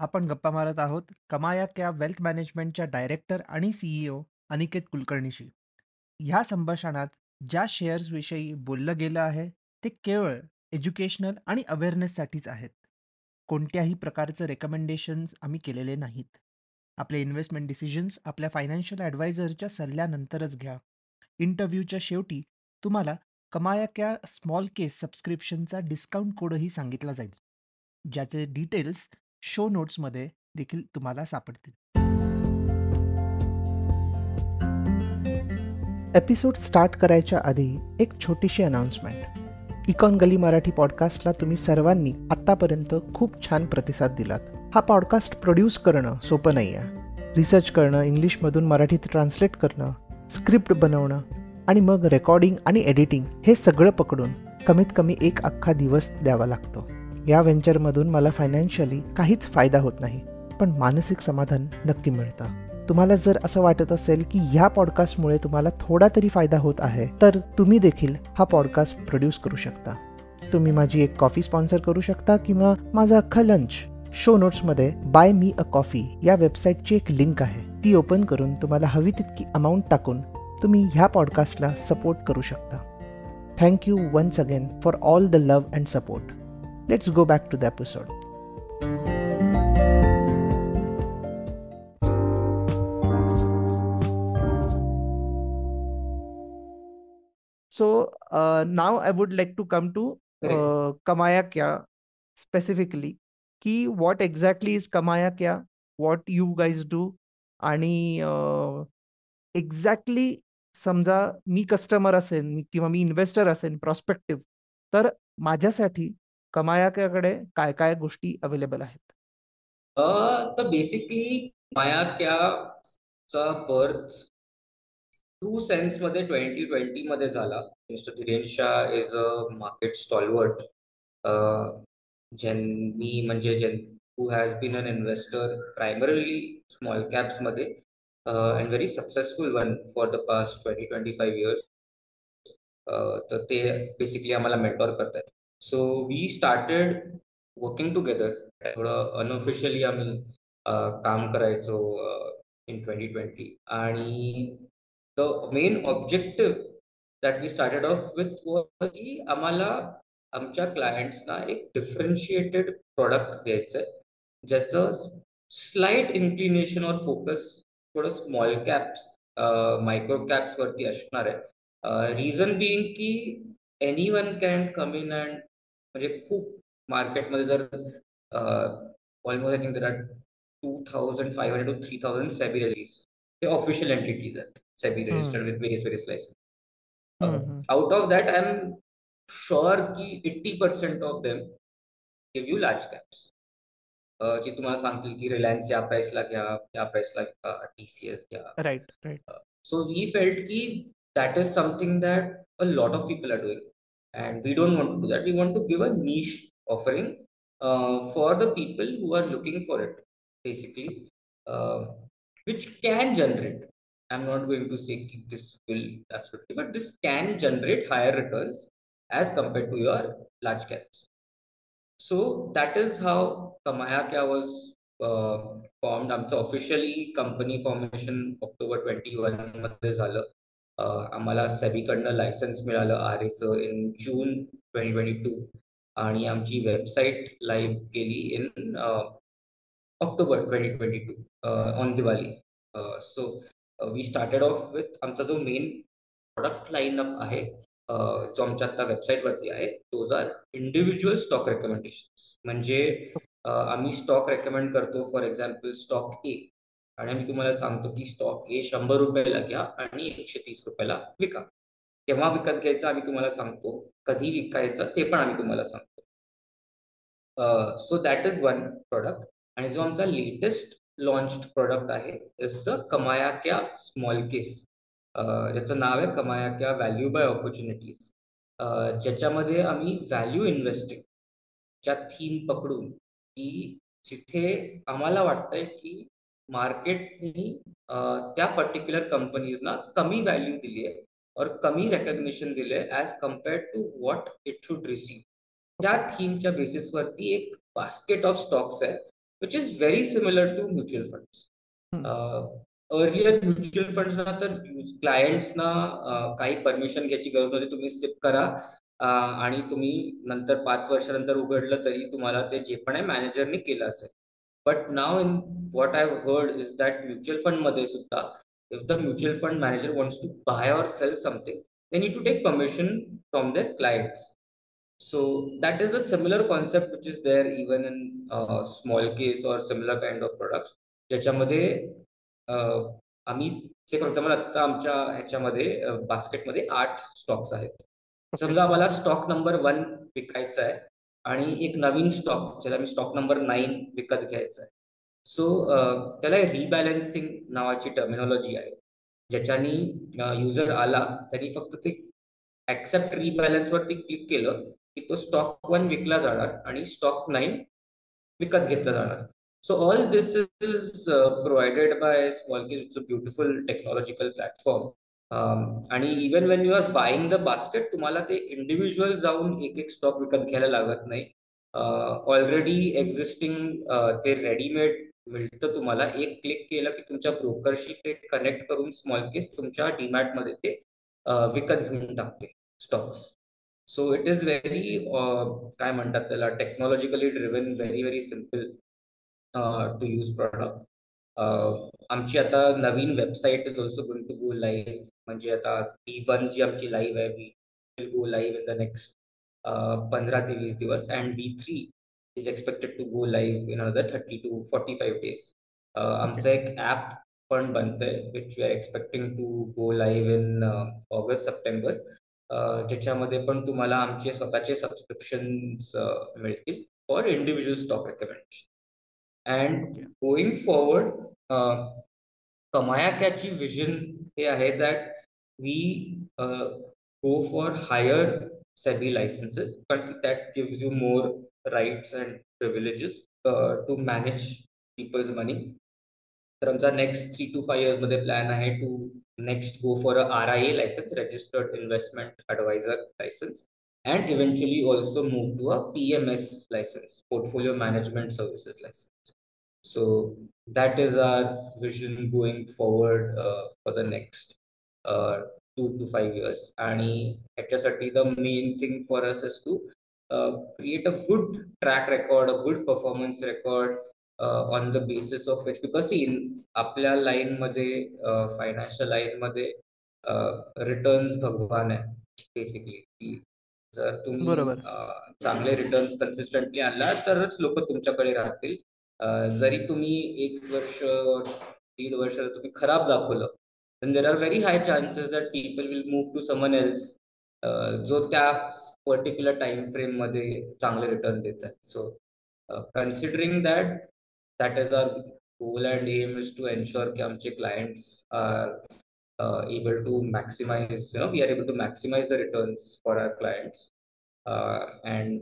आपण गप्पा मारत आहोत कमाया क्या वेल्थ मॅनेजमेंटच्या डायरेक्टर आणि सीईओ अनिकेत कुलकर्णीशी. ह्या संभाषणात ज्या शेअर्सविषयी बोललं गेलं आहे, ते केवळ एज्युकेशनल आणि अवेअरनेससाठीच आहेत. कोणत्याही प्रकारचं रेकमेंडेशन्स आम्ही केलेले नाहीत. आपले इन्व्हेस्टमेंट डिसिजन्स आपल्या फायनान्शियल ॲडवायझरच्या सल्ल्यानंतरच घ्या. इंटरव्ह्यूच्या शेवटी तुम्हाला कमाया क्या स्मॉल केस सबस्क्रिप्शनचा डिस्काउंट कोडही सांगितला जाईल. ज्याचे डिटेल्स शो नोट्समध्ये देखील तुम्हाला सापडतील. एपिसोड स्टार्ट करायच्या आधी एक छोटीशी अनाउन्समेंट. इकॉन गली मराठी पॉडकास्टला तुम्ही सर्वांनी आत्तापर्यंत खूप छान प्रतिसाद दिलात. हा पॉडकास्ट प्रोड्यूस करणं सोपं नाही आहे. रिसर्च करणं, इंग्लिशमधून मराठीत ट्रान्सलेट करणं, स्क्रिप्ट बनवणं आणि मग रेकॉर्डिंग आणि एडिटिंग हे सगळं पकडून कमीत कमी एक अख्खा दिवस द्यावा लागतो. या व्हेंचरमधून मला फायनान्शियली काहीच फायदा होत नाही पण मानसिक समाधान नक्की मिळतं. तुम्हाला जर असं वाटत असेल की ह्या पॉडकास्टमुळे तुम्हाला थोडा तरी फायदा होत आहे तर तुम्ही देखील हा पॉडकास्ट प्रोड्यूस करू शकता. तुम्ही माझी एक कॉफी स्पॉन्सर करू शकता किंवा माझा अख्खा लंच शो नोट्समध्ये बाय मी अ कॉफी या वेबसाईटची एक लिंक आहे. ती ओपन करून तुम्हाला हवी तितकी अमाऊंट टाकून तुम्ही ह्या पॉडकास्टला सपोर्ट करू शकता. Thank you once again for all the love and support Let's go back to the episode. So uh, now I would like to come to uh, Kamaya Kya specifically. Ki what exactly is Kamaya Kya? What you guys do? आणि exactly समजा मी customer असेल किंवा मी investor असेल prospective तर माझ्यासाठी कमायाकडे काय काय गोष्टी अवेलेबल आहेत? तर बेसिकली माया बर्थ टू सेन्समध्ये ट्वेंटी ट्वेंटी मध्ये झाला. Mister Dhiren Shah is a market stalwart ज्यांनी म्हणजे ज्यां who has been an investor primarily small कॅप्समध्ये and very successful one for the past twenty twenty five years तर ते बेसिकली आम्हाला मेंटॉर करतात so we started working together थोडं unofficially आम्ही काम करायचो इन ट्वेंटी ट्वेंटी आणि the main objective that we started off with की आम्हाला आमच्या क्लायंट्सना एक डिफरन्शिएटेड प्रॉडक्ट द्यायचं आहे ज्याचं स्लाइट इन्क्लिनेशन और फोकस थोडं स्मॉल कॅप्स मायक्रो कॅप्सवरती असणार आहे. रिझन बिईंग की anyone can come in and म्हणजे खूप मार्केटमध्ये जर almost I think there are two thousand five hundred to three thousand SEBI रजिस ते ऑफिशियल एंटिटीज आहेत SEBI registered with various various licence out of that I am sure की eighty percent of them give you large caps जी तुम्हाला सांगतील की Reliance या प्राइसला घ्या या प्राइसला घ्या टी सी एस घ्या. Right right so we felt की that is something that a lot of people are doing and we don't want to do that. We want to give a niche offering uh, for the people who are looking for it basically uh, which can generate i'm not going to say this will absolutely but this can generate higher returns as compared to your large caps. So that is how kamaya kya was uh, formed. I'm so officially company formation October 21 आम्हाला सेबीकडनं licence मिळालं R एचं in June twenty twenty two आणि आमची website live केली in October twenty twenty two on Diwali. So we started off with आमचा जो main product line-up आहे जो आमच्या आता वेबसाईटवरती आहे those are individual stock recommendation म्हणजे आम्ही स्टॉक रेकमेंड करतो फॉर एक्झाम्पल स्टॉक ए आणि आम्ही तुम्हाला सांगतो की स्टॉक हे शंभर रुपयाला घ्या आणि एकशे तीस रुपयाला विका. केव्हा विकत घ्यायचं आम्ही तुम्हाला सांगतो कधी विकायचं ते पण आम्ही तुम्हाला सांगतो. So that is one product आणि जो आमचा लेटेस्ट लॉन्च प्रोडक्ट आहे इज द कमाया क्या स्मॉल केस ज्याचं नाव आहे कमाया क्या व्हॅल्यू बाय ऑपॉर्च्युनिटीज ज्याच्यामध्ये आम्ही व्हॅल्यू इन्व्हेस्टिंग च्या थीम पकडून की जिथे आम्हाला वाटतंय की मार्केटनी त्या पर्टिक्युलर कंपनीजना कमी व्हॅल्यू दिली आहे और कमी रेकग्निशन दिले as compared to what it should receive त्या थीमच्या बेसिसवरती एक बास्केट ऑफ स्टॉक्स आहे which is very similar to mutual funds. Earlier mutual fund ना तर क्लायंट्सना काही परमिशन घ्यायची गरज नव्हती तुम्ही सिप करा. आणि तुम्ही नंतर पाच वर्षानंतर उघडलं तरी तुम्हाला ते जे पण आहे मॅनेजरने केलं असेल. But now in what I heard is that mutual फंडमध्ये सुद्धा if the mutual fund manager wants to buy or sell something they need to take permission from their clients so that is a similar concept which is there even in smallcase or similar kind of of ज्याच्यामध्ये आम्ही से for example आता आमच्या ह्याच्यामध्ये बास्केटमध्ये आठ stocks आहेत. समजा आम्हाला stock number one विकायचा आहे. आणि एक नवीन स्टॉक ज्याला मी स्टॉक नंबर नाईन विकत घ्यायचा आहे सो त्याला रिबॅलन्सिंग नावाची टर्मिनॉलॉजी आहे. ज्याच्यानी युजर आला त्यांनी फक्त ते ऍक्सेप्ट रिबॅलन्सवरती क्लिक केलं की तो स्टॉक वन विकला जाणार आणि स्टॉक नाईन विकत घेतला जाणार. So all this is provided by small it's a beautiful technological platform आणि even when you are buying the basket तुम्हाला ते इंडिव्हिज्युअल जाऊन एक एक स्टॉक विकत घ्यायला लागत नाही. ऑलरेडी एक्झिस्टिंग ते रेडीमेड मिळतं तुम्हाला. एक क्लिक केलं की तुमच्या ब्रोकरशी ते कनेक्ट करून स्मॉल केस तुमच्या डीमॅटमध्ये ते विकत घेऊन टाकते stocks so it is very काय म्हणतात त्याला technologically driven very very simple to use product आमची आता नवीन website is also going to go live म्हणजे आता वी वन जी आमची लाईव्ह आहे we will go live in the next पंधरा ते वीस दिवस and we three is expected to go live in another 30 to 45 days. Uh, आमचं एक ऍप पण बनतंय which we are expecting to go live in August September ज्याच्यामध्ये पण तुम्हाला आमचे स्वतःचे सबस्क्रिप्शन मिळतील for individual stock recommendation and going forward कमायाक्याची vision हे आहे that we go for higher SEBI licenses, but that gives you more rights and privileges uh, to manage people's money. तर आमचा नेक्स्ट थ्री टू फाय इयर्समध्ये plan आहे to next go for a R I A licence registered investment adviser licence and eventually also move to a P M S licence portfolio management services licence so that is our vision going forward for the next two to five years आणि ह्याच्यासाठी the main thing for us is to create a good track record a good performance record on the basis of which because in आपल्या लाईनमध्ये financial लाईनमध्ये returns भगवान आहे basically जर तुम्ही चांगले रिटर्न्स कन्सिस्टंटली आणला तरच लोक तुमच्याकडे राहतील जरी तुम्ही एक वर्ष दीड वर्ष तुम्ही खराब दाखवलं then there are very high chances that people will move to someone else जो त्या पर्टिक्युलर टाइम फ्रेममध्ये चांगले रिटर्न देत आहेत so considering that that is our goal and aim is to ensure की आमचे clients are able to maximize you know we are able to maximize the returns for our clients uh, and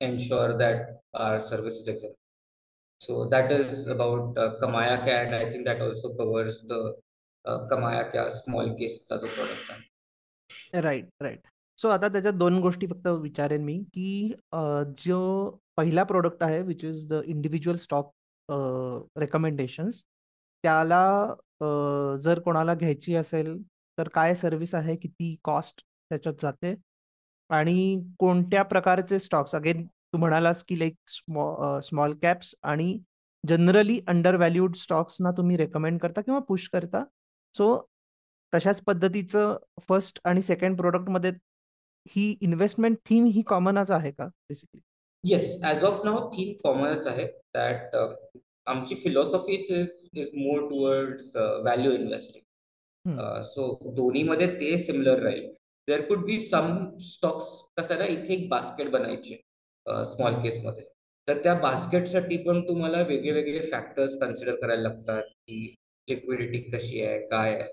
ensure that our service is excellent so that is about uh, kamayak and i think that also covers the कमाया क्या small केसचा जो product आहे right right so आता त्याच्यात दोन गोष्टी फक्त विचारेन मी की जो पहिला प्रोडक्ट आहे which is the individual stock recommendations त्याला जर कोणाला घ्यायची असेल तर काय सर्व्हिस आहे किती कॉस्ट त्याच्यात जाते आणि कोणत्या प्रकारचे स्टॉक्स अगेन तू म्हणालास की लाईक स्मॉल कॅप्स आणि जनरली अंडर व्हॅल्यूड स्टॉक्सना तुम्ही रेकमेंड करता किंवा पुश करता. सो तशाच पद्धतीचं फर्स्ट आणि सेकंड प्रोडक्टमध्ये ही इन्व्हेस्टमेंट थीम ही कॉमनच आहे का basically yes as of now theme कॉमनच आहे दॅट आमची philosophy is is more towards value investing so दोन्हीमध्ये ते सिमिलर राहील. There could be some stocks कसं ना इथे एक बास्केट बनायचे. स्मॉल केसमध्ये तर त्या बास्केटसाठी पण तुम्हाला वेगळे वेगळे फॅक्टर्स कन्सिडर करायला लागतात की लिक्विडिटी कशी आहे काय आहे.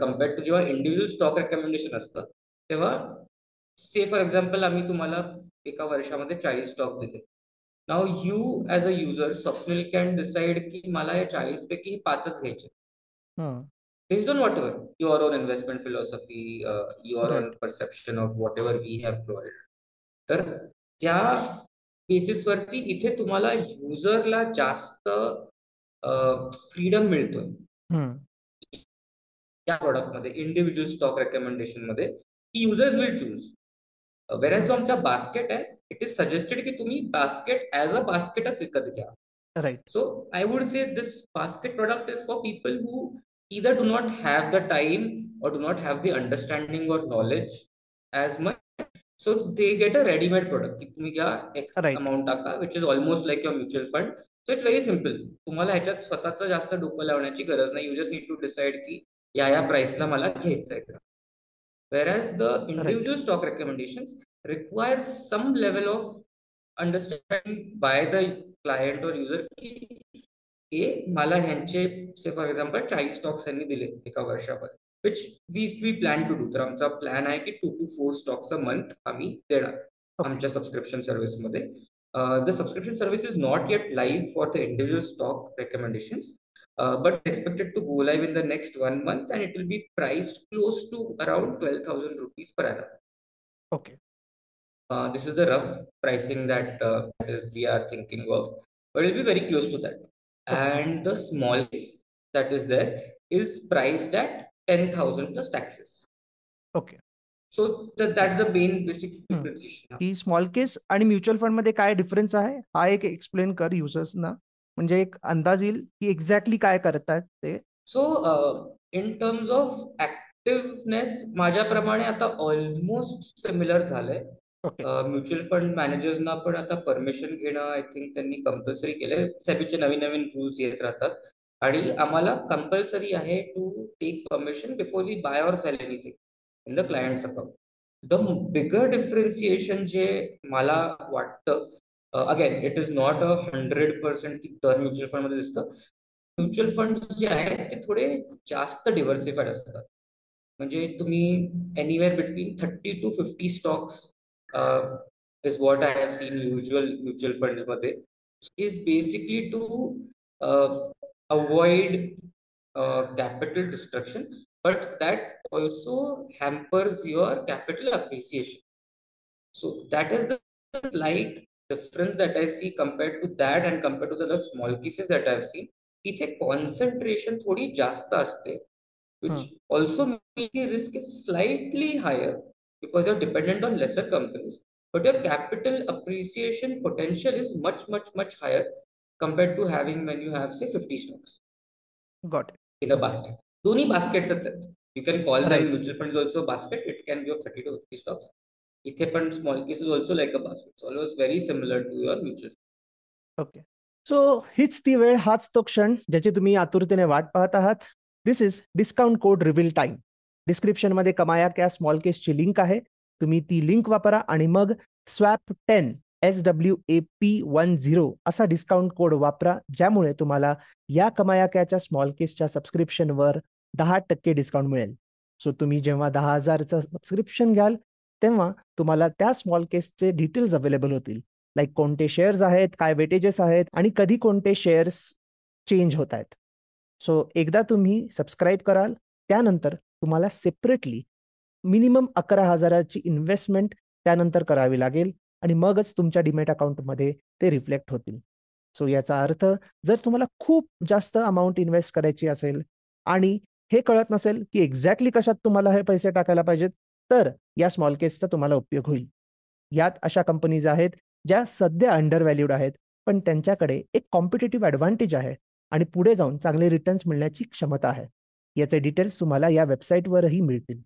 कम्पेअर्ड टू जेव्हा इंडिव्हिज्युअल स्टॉक रेकमेंडेशन असतं तेव्हा से फॉर एक्झाम्पल आम्ही तुम्हाला एका वर्षामध्ये चाळीस स्टॉक दिले. Now you as a user Swapnil can decide की मला या चाळीस पैकी पाचच घ्यायचे. Based on whatever your own investment philosophy your own perception of whatever we have provide तर त्या बेसिसवरती इथे तुम्हाला युजरला जास्त फ्रीडम मिळतोय. त्या प्रॉडक्टमध्ये इंडिव्हिज्युअल स्टॉक रेकमेंडेशनमध्ये की युजर्स विल चूज वेर जो आमचा बास्केट आहे इट इज सजेस्टेड की तुम्ही बास्केट ॲज अ बास्केटच विकत घ्या. Right so I would say this basket product is for people who either do not have the time or do not have the understanding or knowledge as much so they get a ready-made product. तुम्ही घ्या X amount टाका which is almost like your mutual fund so it's very simple तुम्हाला ह्याच्यात स्वतःचं जास्त डोकं लावण्याची गरज नाही. You just need to decide की या या प्राइसला मला घ्यायचं आहे का? Whereas the individual right. stock recommendations requires some level of understanding by the client or user की ए मला ह्यांचे से फॉर एक्झाम्पल चाळीस स्टॉक्स यांनी दिले एका वर्षामध्ये which we we plan to do तर आमचा प्लॅन आहे की two to four stocks a month आम्ही देणार आमच्या subscription सर्व्हिसमध्ये the subscription service is not yet live for the individual stock recommendations Uh, but expected to go live in the next one month and it will be priced close to around 12,000 rupees per annum. Okay. Uh, this is the rough pricing that uh, we are thinking of, but it will be very close to that. Okay. And the smallest that is there is priced at 10,000 plus taxes. Okay. So that, that's the main basic differentiation. की smallcase आणि mutual फंडमध्ये काय difference आहे? हा एक explain कर युजर्सना म्हणजे एक अंदाज येईल की एक्झॅक्टली काय करतात ते. So in terms of activeness माझ्याप्रमाणे आता ऑलमोस्ट सिमिलर झालंय. म्युच्युअल फंड मॅनेजर्सना पण आता परमिशन घेणं आय थिंक त्यांनी कंपल्सरी केलंय. सेबीचे नवीन नवीन रूल्स येत राहतात. आणि आम्हाला कंपल्सरी आहे to take permission before we buy or sell anything in the clients account the bigger differentiation जे मला वाटतं again it is not a hundred percent की दर म्युच्युअल फंडमध्ये दिसतं. म्युच्युअल फंड जे आहेत ते थोडे जास्त डिव्हर्सिफाईड असतात. म्हणजे तुम्ही anywhere between thirty to fifty stocks is what I have seen usual mutual फंडमध्ये is basically to avoid capital destruction but that also hampers your capital appreciation so that is the slight difference that I see compared to that and compared to the other small cases that I've seen, इथे concentration थोडी जास्त असते which also means the risk is slightly higher because you're dependent on lesser companies but your capital appreciation potential is much much much higher compared to having when you have say 50 stocks. Got it. In a basket. दोन्ही baskets आहेत. You can call right. them mutual funds also basket. It can be of 30 to 50 stocks. इथे पण smallcases also like a basket always very similar to your mutual okay so हीच ती वेळ हाच तो क्षण ज्याची तुम्ही आतुरतेने वाट पाहत आहात. This is discount code reveal time डिस्क्रिप्शनमध्ये कमाया क्या स्मॉल केसची लिंक आहे. तुम्ही ती लिंक वापरा आणि मग swap ten S W A P one zero असा डिस्काउंट कोड वापरा ज्यामुळे तुम्हाला या कमायाक्याच्या स्मॉल केसच्या सबस्क्रिप्शनवर दहा टक्के डिस्काउंट मिळेल. सो तुम्ही जेव्हा दहा हजारचं सबस्क्रिप्शन घ्याल तेव्हा तुम्हाला त्या स्मॉल केसचे डिटेल्स अवेलेबल होतील. लाईक कोणते शेअर्स आहेत काय वेटेजेस आहेत आणि कधी कोणते शेअर्स चेंज होत आहेत. सो एकदा तुम्ही सबस्क्राईब कराल त्यानंतर तुम्हाला सेपरेटली मिनिमम अकरा हजाराची इन्व्हेस्टमेंट त्यानंतर करावी लागेल. आणि मगच तुमच्या डिमेट अकाउंटमध्ये ते रिफ्लेक्ट होतील. सो याचा अर्थ जर तुम्हाला खूप जास्त अमाऊंट इन्व्हेस्ट करायची असेल आणि हे कळत नसेल की एक्झॅक्टली कशात तुम्हाला हे पैसे टाकायला पाहिजेत तर या स्मॉल केसचा तुम्हाला उपयोग होईल. यात अशा कंपनीज आहेत ज्या सध्या अंडर व्हॅल्यूड आहेत पण त्यांच्याकडे एक कॉम्पिटेटिव्ह ॲडव्हान्टेज आहे आणि पुढे जाऊन चांगले रिटर्न्स मिळण्याची क्षमता आहे. याचे डिटेल्स तुम्हाला या वेबसाईटवरही मिळतील.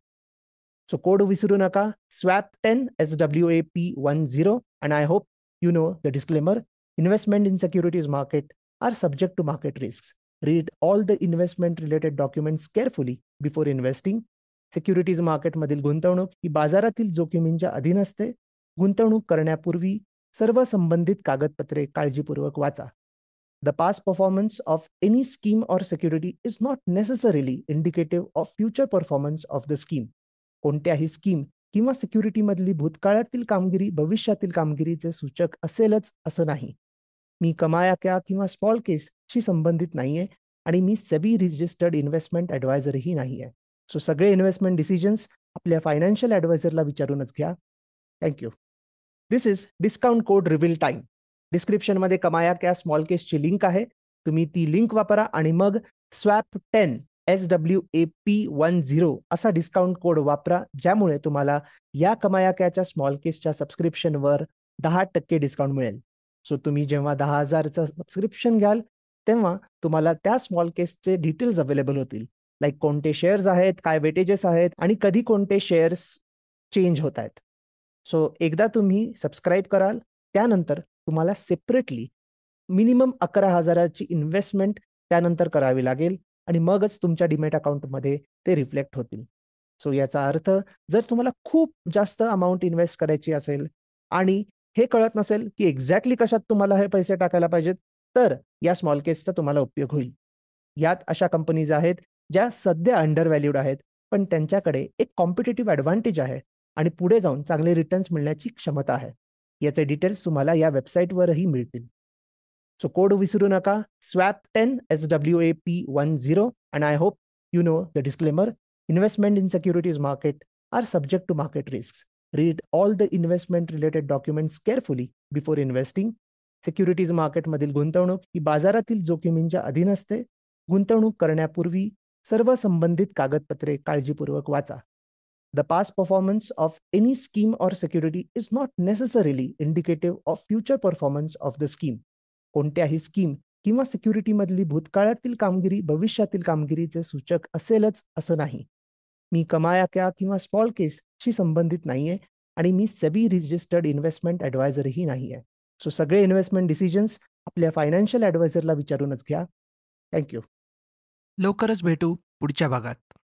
सो कोड विसरू नका swap ten S W A P one zero and I hope you know the disclaimer investment in securities market are subject to market risk read all the investment related documents carefully before investing securities मार्केटमधील गुंतवणूक ही बाजारातील जोखमींच्या अधीन असते. गुंतवणूक करण्यापूर्वी सर्व संबंधित कागदपत्रे काळजीपूर्वक वाचा. The past performance of any scheme or security is not necessarily indicative of future performance of the scheme कोणत्याही स्कीम किंवा सिक्युरिटीमधली भूतकाळातील कामगिरी भविष्यातील कामगिरीचे सूचक असेलच असं नाही. मी कमाया किंवा स्मॉल केसशी संबंधित नाहीये आणि मी सेबी रजिस्टर्ड इन्व्हेस्टमेंट ॲडवायझरही नाही आहे सो सगळे इन्व्हेस्टमेंट डिसिजन्स आपल्या फायनान्शियल ॲडवायझरला विचारूनच घ्या. Thank you this is discount code reveal time डिस्क्रिप्शनमध्ये कमाया क्या स्मॉल केसची लिंक आहे. तुम्ही ती लिंक वापरा आणि मग swap ten S W A P one zero असा डिस्काउंट कोड वापरा ज्यामुळे तुम्हाला या कमायाक्याच्या स्मॉल केसच्या सबस्क्रिप्शनवर दहा टक्के डिस्काउंट मिळेल. सो तुम्ही जेव्हा दहा हजारचं सबस्क्रिप्शन घ्याल तेव्हा तुम्हाला त्या स्मॉल केसचे डिटेल्स अवेलेबल होतील. लाईक कोणते शेअर्स आहेत काय वेटेजेस आहेत आणि कधी कोणते शेअर्स चेंज होत आहेत. सो एकदा तुम्ही सबस्क्राईब कराल त्यानंतर तुम्हाला सेपरेटली मिनिमम अकरा हजाराची इन्व्हेस्टमेंट त्यानंतर करावी लागेल. आणि मगच तुमच्या डिमेट अकाउंटमध्ये ते रिफ्लेक्ट होतील. सो याचा अर्थ जर तुम्हाला खूप जास्त अमाऊंट इन्व्हेस्ट करायची असेल आणि हे कळत नसेल की एक्झॅक्टली कशात तुम्हाला हे पैसे टाकायला पाहिजेत तर या स्मॉल केसचा तुम्हाला उपयोग होईल. यात अशा कंपनीज आहेत ज्या सध्या अंडर व्हॅल्यूड आहेत पण त्यांच्याकडे एक कॉम्पिटेटिव्ह ॲडव्हान्टेज आहे आणि पुढे जाऊन चांगले रिटर्न्स मिळण्याची क्षमता आहे. याचे डिटेल्स तुम्हाला या वेबसाईटवरही मिळतील. सो कोड विसरू नका swap ten S W A P one zero and I hope you know the disclaimer investment in securities market are subject to market risk read all the investment related documents carefully before investing securities मार्केटमधील गुंतवणूक ही बाजारातील जोखमींच्या अधीन असते. गुंतवणूक करण्यापूर्वी सर्व संबंधित कागदपत्रे काळजीपूर्वक वाचा. The past performance of any scheme or security is not necessarily indicative of future performance of the scheme कोणत्याही स्कीम किंवा सिक्युरिटीमधली भूतकाळातील कामगिरी भविष्यातील कामगिरीचे सूचक असेलच असं नाही. मी कमाया क्या किंवा स्मॉल केसशी संबंधित नाहीये आणि मी सेबी रजिस्टर्ड इन्व्हेस्टमेंट ॲडवायझरही नाही आहे सो सगळे इन्व्हेस्टमेंट डिसिजन्स आपल्या फायनान्शियल ॲडवायझरला विचारूनच घ्या. थँक्यू लवकरच भेटू पुढच्या भागात.